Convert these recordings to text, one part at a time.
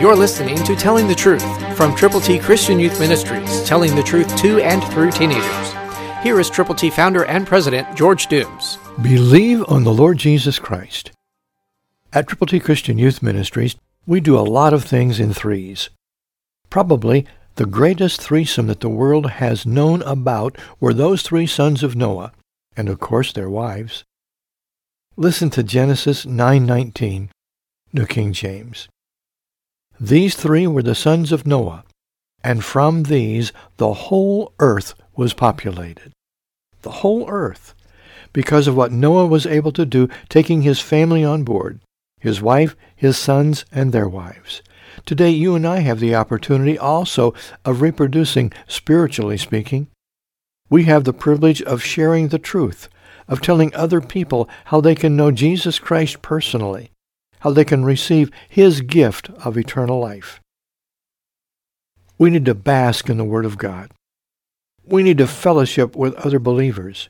You're listening to Telling the Truth from Triple T Christian Youth Ministries, telling the truth to and through teenagers. Here is Triple T founder and president George Dooms. Believe on the Lord Jesus Christ. At Triple T Christian Youth Ministries, we do a lot of things in threes. Probably the greatest threesome that the world has known about were those three sons of Noah, and of course their wives. Listen to Genesis 9:19, New King James. These three were the sons of Noah, and from these the whole earth was populated. The whole earth. Because of what Noah was able to do, taking his family on board, his wife, his sons, and their wives. Today you and I have the opportunity also of reproducing, spiritually speaking. We have the privilege of sharing the truth, of telling other people how they can know Jesus Christ personally, how they can receive his gift of eternal life. We need to bask in the Word of God. We need to fellowship with other believers.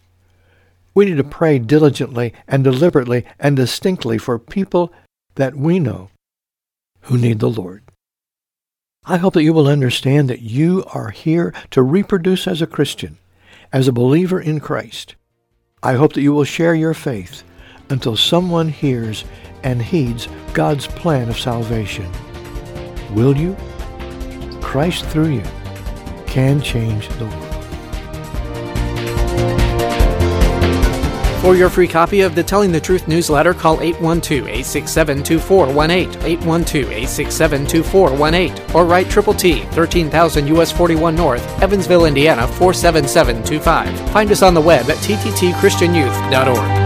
We need to pray diligently and deliberately and distinctly for people that we know who need the Lord. I hope that you will understand that you are here to reproduce as a Christian, as a believer in Christ. I hope that you will share your faith until someone hears and heeds God's plan of salvation. Will you? Christ through you can change the world. For your free copy of the Telling the Truth newsletter, call 812-867-2418, 812-867-2418, or write Triple T, 13,000 US 41 North, Evansville, Indiana 47725. Find us on the web at tttchristianyouth.org.